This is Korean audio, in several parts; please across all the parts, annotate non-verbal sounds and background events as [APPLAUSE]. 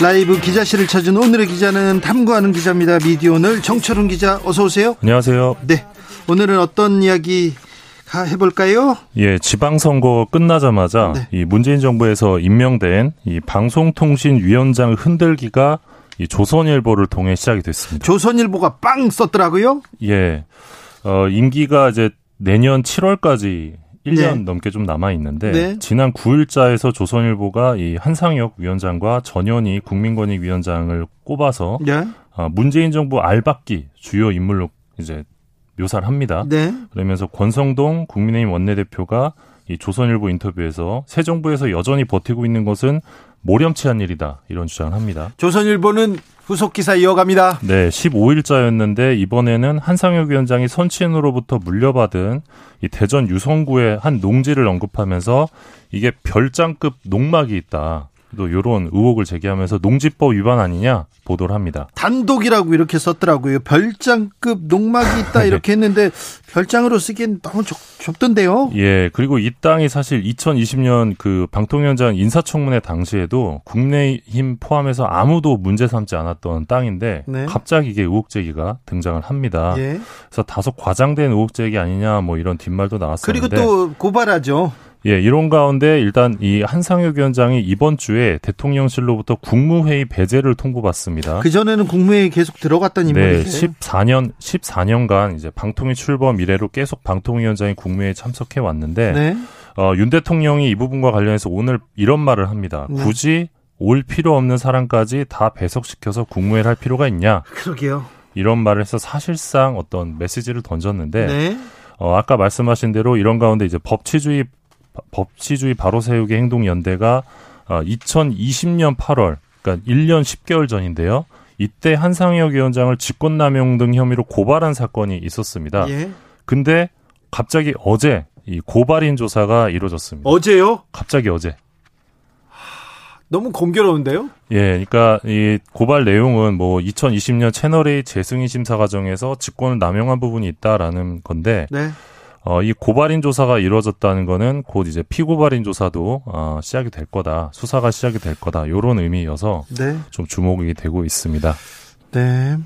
라이브 기자실을 찾은 오늘의 기자는 탐구하는 기자입니다. 미디어오늘 정철훈 기자 어서 오세요. 안녕하세요. 네. 오늘은 어떤 이야기 해볼까요? 예, 지방선거 끝나자마자 네. 이 문재인 정부에서 임명된 이 방송통신위원장 흔들기가 이 조선일보를 통해 시작이 됐습니다. 조선일보가 빵 썼더라고요? 예. 어, 임기가 이제 내년 7월까지 1년 네. 넘게 좀 남아 있는데 네. 지난 9일자에서 조선일보가 이 한상혁 위원장과 전현희 국민권익위원장을 꼽아서 네. 어, 문재인 정부 알박기 주요 인물로 이제 묘사를 합니다. 네. 그러면서 권성동 국민의힘 원내대표가 이 조선일보 인터뷰에서 새 정부에서 여전히 버티고 있는 것은 모렴치한 일이다 이런 주장을 합니다. 조선일보는 후속 기사 이어갑니다. 네, 15일자였는데 이번에는 한상혁 위원장이 선친으로부터 물려받은 이 대전 유성구의 한 농지를 언급하면서 이게 별장급 농막이 있다. 또 이런 의혹을 제기하면서 농지법 위반 아니냐 보도를 합니다. 단독이라고 이렇게 썼더라고요. 별장급 농막이 있다 [LAUGHS] 네. 이렇게 했는데 별장으로 쓰기엔 너무 좁, 좁던데요. 예, 그리고 이 땅이 사실 2020년 그 방통위원장 인사청문회 당시에도 국내힘 포함해서 아무도 문제 삼지 않았던 땅인데 네. 갑자기 이게 의혹 제기가 등장을 합니다. 예. 그래서 다소 과장된 의혹 제기 아니냐 뭐 이런 뒷말도 나왔었는데 그리고 또 고발하죠. 예, 이런 가운데 일단 이 한상혁 위원장이 이번 주에 대통령실로부터 국무회의 배제를 통보받습니다. 그 전에는 국무회의 계속 들어갔던 인물이에요. 네, 14년 14년간 이제 방통위 출범 이래로 계속 방통위원장이 국무회에 참석해 왔는데 네. 어, 윤 대통령이 이 부분과 관련해서 오늘 이런 말을 합니다. 네. 굳이 올 필요 없는 사람까지 다 배석시켜서 국무회를 할 필요가 있냐? 그러게요. 이런 말을 해서 사실상 어떤 메시지를 던졌는데 네. 어, 아까 말씀하신 대로 이런 가운데 이제 법치주의 법치주의 바로 세우기 행동 연대가 2020년 8월, 그러니까 1년 10개월 전인데요. 이때 한상혁 위원장을 직권남용 등 혐의로 고발한 사건이 있었습니다. 예. 근데 갑자기 어제 이 고발인 조사가 이루어졌습니다. 어제요? 갑자기 어제. 너무 공교로운데요? 예, 그러니까 이 고발 내용은 뭐 2020년 채널A 재승인 심사 과정에서 직권을 남용한 부분이 있다라는 건데 네. 어, 이 고발인 조사가 이루어졌다는 거는 곧 이제 피고발인 조사도 어, 시작이 될 거다. 수사가 시작이 될 거다. 요런 의미여서 네. 좀 주목이 되고 있습니다. 네.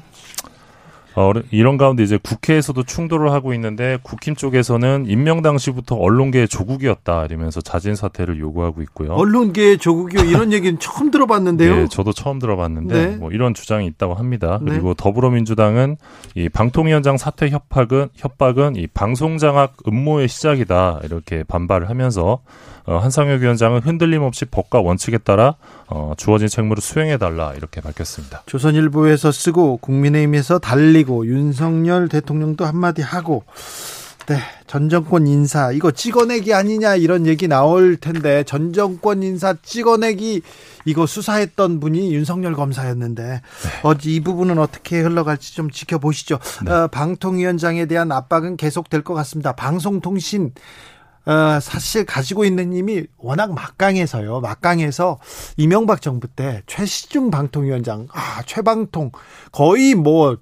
어, 이런 가운데 이제 국회에서도 충돌을 하고 있는데 국힘 쪽에서는 임명 당시부터 언론계의 조국이었다 이러면서 자진 사퇴를 요구하고 있고요. 언론계의 조국이요 이런 [LAUGHS] 얘기는 처음 들어봤는데요. 네, 저도 처음 들어봤는데 네. 뭐 이런 주장이 있다고 합니다. 네. 그리고 네. 더불어민주당은 이 방통위원장 사퇴 협박은 협박은 이 방송장악 음모의 시작이다 이렇게 반발을 하면서 어, 한상혁 위원장은 흔들림 없이 법과 원칙에 따라 어, 주어진 책무를 수행해 달라 이렇게 밝혔습니다. 조선일보에서 쓰고 국민의힘에서 달리고 윤석열 대통령도 한마디 하고 네, 전 정권 인사 이거 찍어내기 아니냐 이런 얘기 나올 텐데 전 정권 인사 찍어내기 이거 수사했던 분이 윤석열 검사였는데 네. 어제 이 부분은 어떻게 흘러갈지 좀 지켜보시죠. 네. 어, 방통위원장에 대한 압박은 계속될 것 같습니다. 방송통신 어, 사실 가지고 있는 힘이 워낙 막강해서요. 막강해서 이명박 정부 때 최시중 방통위원장, 아, 최방통 거의 뭐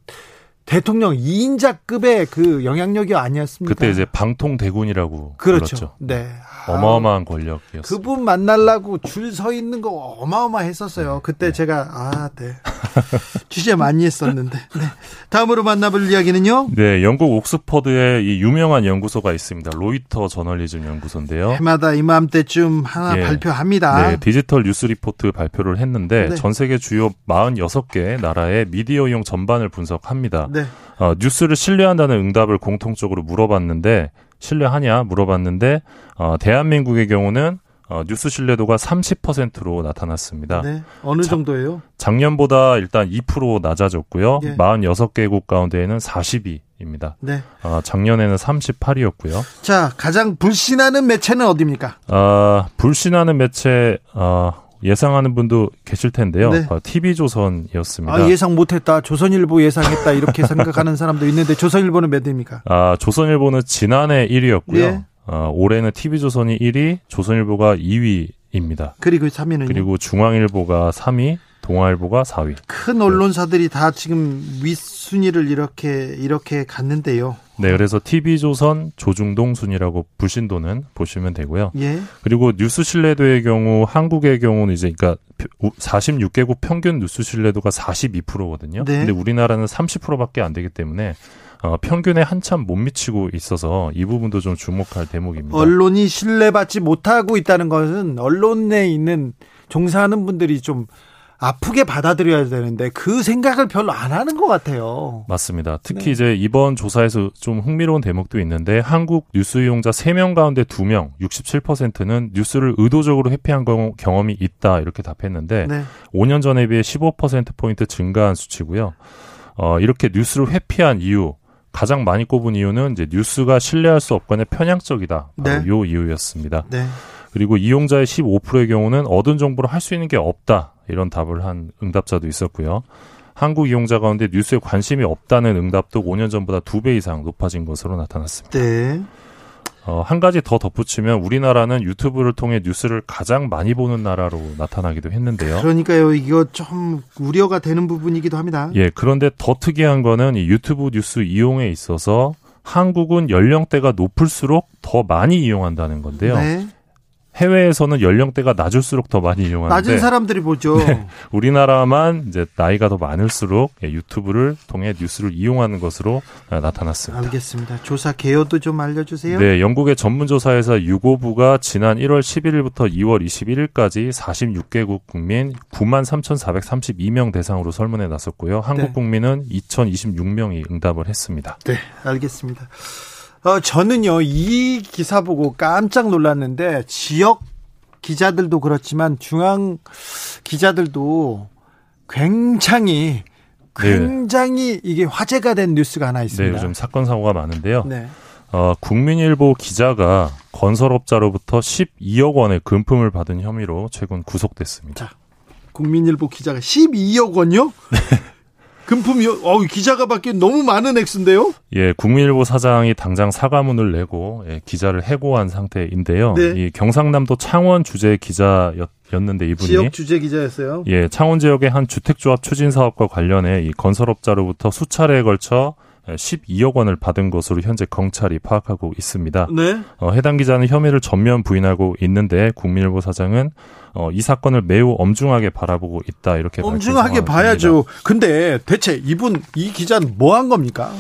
대통령 2인자급의 그 영향력이 아니었습니까? 그때 이제 방통대군이라고 그렇죠. 불렀죠. 네. 어마어마한 권력이었어요. 그분 만나려고 줄 서 있는 거 어마어마했었어요. 네. 그때 네. 제가 아, 네. [LAUGHS] 취재 많이 했었는데. 네. 다음으로 만나볼 이야기는요? 네, 영국 옥스퍼드에 이 유명한 연구소가 있습니다. 로이터 저널리즘 연구소인데요. 해마다 이맘때쯤 하나 네. 발표합니다. 네, 디지털 뉴스 리포트 발표를 했는데 네. 전 세계 주요 46개 나라의 미디어 이용 전반을 분석합니다. 네. 어, 뉴스를 신뢰한다는 응답을 공통적으로 물어봤는데 신뢰하냐 물어봤는데 어, 대한민국의 경우는 어, 뉴스 신뢰도가 30%로 나타났습니다. 네. 어느 정도예요? 작년보다 일단 2% 낮아졌고요. 예. 46개국 가운데에는 42입니다. 네. 어, 작년에는 38이었고요. 자, 가장 불신하는 매체는 어디입니까? 어, 불신하는 매체 어, 예상하는 분도 계실 텐데요. 네. TV조선이었습니다. 아, 예상 못했다. 조선일보 예상했다. 이렇게 [LAUGHS] 생각하는 사람도 있는데 조선일보는 몇 위입니까? 아, 조선일보는 지난해 1위였고요. 예. 어, 올해는 TV조선이 1위, 조선일보가 2위입니다. 그리고 3위는 그리고 중앙일보가 3위, 동아일보가 4위. 큰 언론사들이 네. 다 지금 윗순위를 이렇게 이렇게 갔는데요. 네, 그래서 TV조선 조중동 순위라고 불신도는 보시면 되고요. 예. 그리고 뉴스 신뢰도의 경우 한국의 경우는 이제 그러니까 46개국 평균 뉴스 신뢰도가 42%거든요. 네. 근데 우리나라는 30%밖에 안 되기 때문에 어, 평균에 한참 못 미치고 있어서 이 부분도 좀 주목할 대목입니다. 언론이 신뢰받지 못하고 있다는 것은 언론에 있는 종사하는 분들이 좀 아프게 받아들여야 되는데 그 생각을 별로 안 하는 것 같아요. 맞습니다. 특히 네. 이제 이번 조사에서 좀 흥미로운 대목도 있는데 한국 뉴스 이용자 3명 가운데 2명, 67%는 뉴스를 의도적으로 회피한 경험이 있다 이렇게 답했는데 네. 5년 전에 비해 15%포인트 증가한 수치고요. 어, 이렇게 뉴스를 회피한 이유, 가장 많이 꼽은 이유는 이제 뉴스가 신뢰할 수 없거나 편향적이다. 네. 요 이유였습니다. 네. 그리고 이용자의 15%의 경우는 얻은 정보를 할 수 있는 게 없다. 이런 답을 한 응답자도 있었고요. 한국 이용자 가운데 뉴스에 관심이 없다는 응답도 5년 전보다 2배 이상 높아진 것으로 나타났습니다. 네. 어, 한 가지 더 덧붙이면 우리나라는 유튜브를 통해 뉴스를 가장 많이 보는 나라로 나타나기도 했는데요. 그러니까요. 이거 좀 우려가 되는 부분이기도 합니다. 예, 그런데 더 특이한 거는 이 유튜브 뉴스 이용에 있어서 한국은 연령대가 높을수록 더 많이 이용한다는 건데요. 네. 해외에서는 연령대가 낮을수록 더 많이 이용하는데 낮은 사람들이 보죠. 네, [LAUGHS] 우리나라만 이제 나이가 더 많을수록 예, 유튜브를 통해 뉴스를 이용하는 것으로 아, 나타났습니다. 알겠습니다. 조사 개요도 좀 알려주세요. 네, 영국의 전문조사회사 유고부가 지난 1월 11일부터 2월 21일까지 46개국 국민 9만 3,432명 대상으로 설문에 나섰고요. 한국 네. 국민은 2,026명이 응답을 했습니다. 네, 알겠습니다. 어, 저는요, 이 기사 보고 깜짝 놀랐는데, 지역 기자들도 그렇지만, 중앙 기자들도 굉장히, 굉장히 네. 이게 화제가 된 뉴스가 하나 있습니다. 네, 요즘 사건, 사고가 많은데요. 네. 어, 국민일보 기자가 건설업자로부터 12억 원의 금품을 받은 혐의로 최근 구속됐습니다. 자, 국민일보 기자가 12억 원요? 네. 금품이 어 기자가 받기엔 너무 많은 액수인데요? 예, 국민일보 사장이 당장 사과문을 내고 예, 기자를 해고한 상태인데요. 네. 이 경상남도 창원 주재 기자였는데 이분이 지역 주재 기자였어요. 예, 창원 지역의 한 주택 조합 추진 사업과 관련해 이 건설업자로부터 수차례에 걸쳐 12억 원을 받은 것으로 현재 경찰이 파악하고 있습니다. 네. 어, 해당 기자는 혐의를 전면 부인하고 있는데 국민일보 사장은 어, 이 사건을 매우 엄중하게 바라보고 있다 이렇게 엄중하게 봐야죠. 근데 대체 이분 이 기자는 뭐 한 겁니까?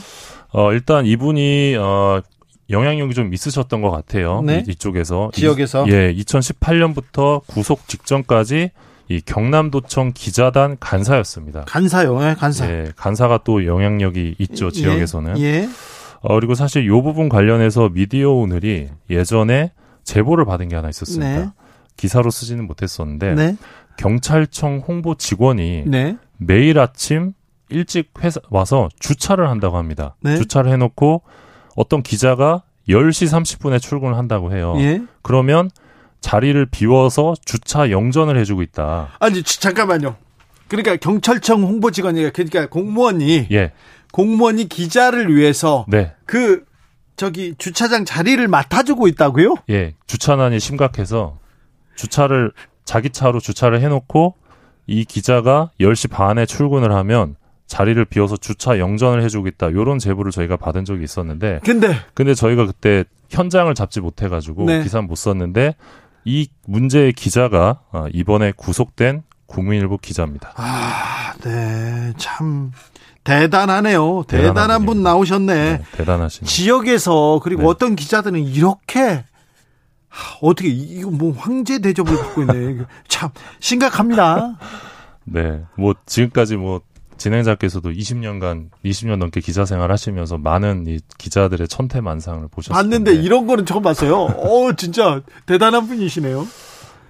어, 일단 이분이 어, 영향력이 좀 있으셨던 것 같아요. 네? 이, 쪽에서 지역에서 이, 예, 2018년부터 구속 직전까지 이 경남도청 기자단 간사였습니다. 간사요, 네, 간사. 예, 간사가 또 영향력이 있죠 예, 지역에서는. 예. 어, 그리고 사실 요 부분 관련해서 미디어 오늘이 예전에 제보를 받은 게 하나 있었습니다. 네. 기사로 쓰지는 못했었는데 네. 경찰청 홍보 직원이 네. 매일 아침 일찍 회사 와서 주차를 한다고 합니다. 네. 주차를 해놓고 어떤 기자가 10시 30분에 출근을 한다고 해요. 예. 그러면 자리를 비워서 주차 영전을 해주고 있다. 아니 잠깐만요. 그러니까 경찰청 홍보 직원이 그러니까 공무원이 예. 공무원이 기자를 위해서 네. 그 저기 주차장 자리를 맡아주고 있다고요? 예, 주차난이 심각해서 주차를 자기 차로 주차를 해놓고 이 기자가 10시 반에 출근을 하면 자리를 비워서 주차 영전을 해주겠다. 요런 제보를 저희가 받은 적이 있었는데. 근데. 근데 저희가 그때 현장을 잡지 못해가지고 네. 기사 못 썼는데 이 문제의 기자가 어, 이번에 구속된 국민일보 기자입니다. 아, 네. 참. 대단하네요. 대단한, 분 나오셨네. 네, 대단하신. 지역에서 그리고 네. 어떤 기자들은 이렇게 어떻게 이거 뭐 황제 대접을 받고 있네. 참 심각합니다. [LAUGHS] 네, 뭐 지금까지 뭐 진행자께서도 20년간 20년 넘게 기자 생활 하시면서 많은 이 기자들의 천태만상을 보셨을 봤는데 이런 거는 처음 봤어요. 어, 진짜 대단한 분이시네요.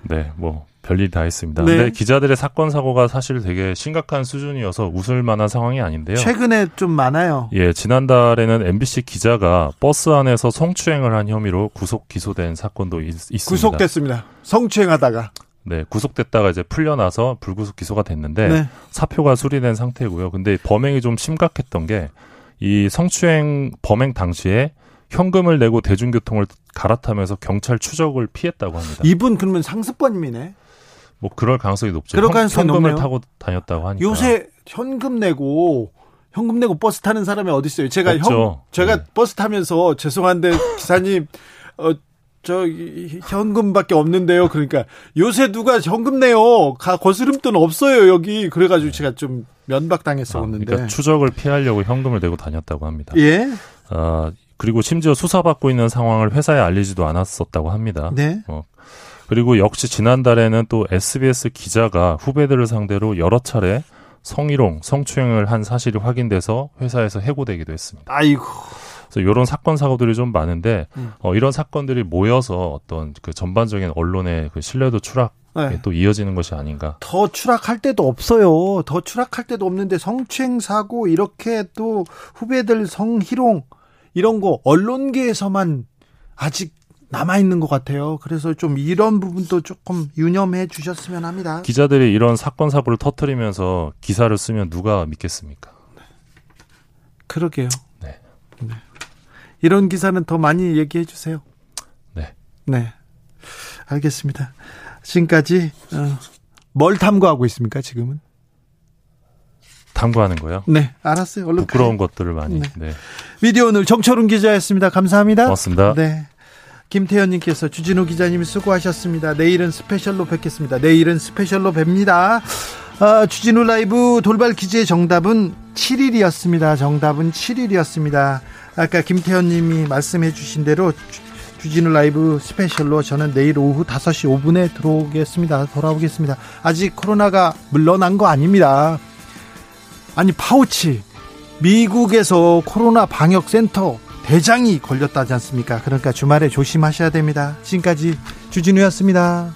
네, 뭐 별일 다 했습니다. 네. 근데 기자들의 사건 사고가 사실 되게 심각한 수준이어서 웃을 만한 상황이 아닌데요. 최근에 좀 많아요. 예, 지난달에는 MBC 기자가 버스 안에서 성추행을 한 혐의로 구속 기소된 사건도 있, 습니다 구속됐습니다. 성추행하다가. 네, 구속됐다가 이제 풀려나서 불구속 기소가 됐는데 네. 사표가 수리된 상태고요. 근데 범행이 좀 심각했던 게 이 성추행 범행 당시에 현금을 내고 대중교통을 갈아타면서 경찰 추적을 피했다고 합니다. 이분 그러면 상습범이네. 뭐 그럴 가능성이 높죠. 그럴 가능성이 현, 금을 타고 다녔다고 하니까. 요새 현금 내고 현금 내고 버스 타는 사람이 어디 있어요? 제가 없죠. 현 제가 네. 버스 타면서 죄송한데 기사님 어 저 현금밖에 없는데요. 그러니까 요새 누가 현금 내요? 가 거스름돈 없어요 여기. 그래가지고 제가 좀 면박당했었는데. 아, 그러니까 추적을 피하려고 현금을 내고 다녔다고 합니다. 예. 어, 그리고 심지어 수사받고 있는 상황을 회사에 알리지도 않았었다고 합니다. 네. 어, 그리고 역시 지난달에는 또 SBS 기자가 후배들을 상대로 여러 차례 성희롱, 성추행을 한 사실이 확인돼서 회사에서 해고되기도 했습니다. 아이고. 그래서 이런 사건 사고들이 좀 많은데 음. 어, 이런 사건들이 모여서 어떤 그 전반적인 언론의 그 신뢰도 추락 네. 또 이어지는 것이 아닌가. 더 추락할 때도 없어요. 더 추락할 때도 없는데 성추행 사고 이렇게 또 후배들 성희롱 이런 거 언론계에서만 아직 남아 있는 것 같아요. 그래서 좀 이런 부분도 조금 유념해 주셨으면 합니다. 기자들이 이런 사건 사고를 터트리면서 기사를 쓰면 누가 믿겠습니까? 네. 그러게요. 네. 네. 이런 기사는 더 많이 얘기해 주세요. 네. 네. 알겠습니다. 지금까지 어, 뭘 탐구하고 있습니까? 지금은? 탐구하는 거요? 네, 알았어요. 얼른 부끄러운 가요. 것들을 많이. 네. 네. 미디어 오늘 정철훈 기자였습니다. 감사합니다. 고맙습니다. 네. 김태현님께서 주진우 기자님 수고하셨습니다. 내일은 special로 뵙겠습니다. 내일은 special로 뵙니다. 아, 주진우 라이브 돌발 퀴즈의 정답은 7일이었습니다. 정답은 7일이었습니다. 아까 김태현 님이 말씀해 주신 대로 주진우 라이브 special로 저는 내일 오후 5시 5분에 들어오겠습니다. 돌아오겠습니다. 아직 코로나가 물러난 거 아닙니다. 아니 파우치 미국에서 코로나 방역센터 대장이 걸렸다지 않습니까? 그러니까 주말에 조심하셔야 됩니다. 지금까지 주진우였습니다.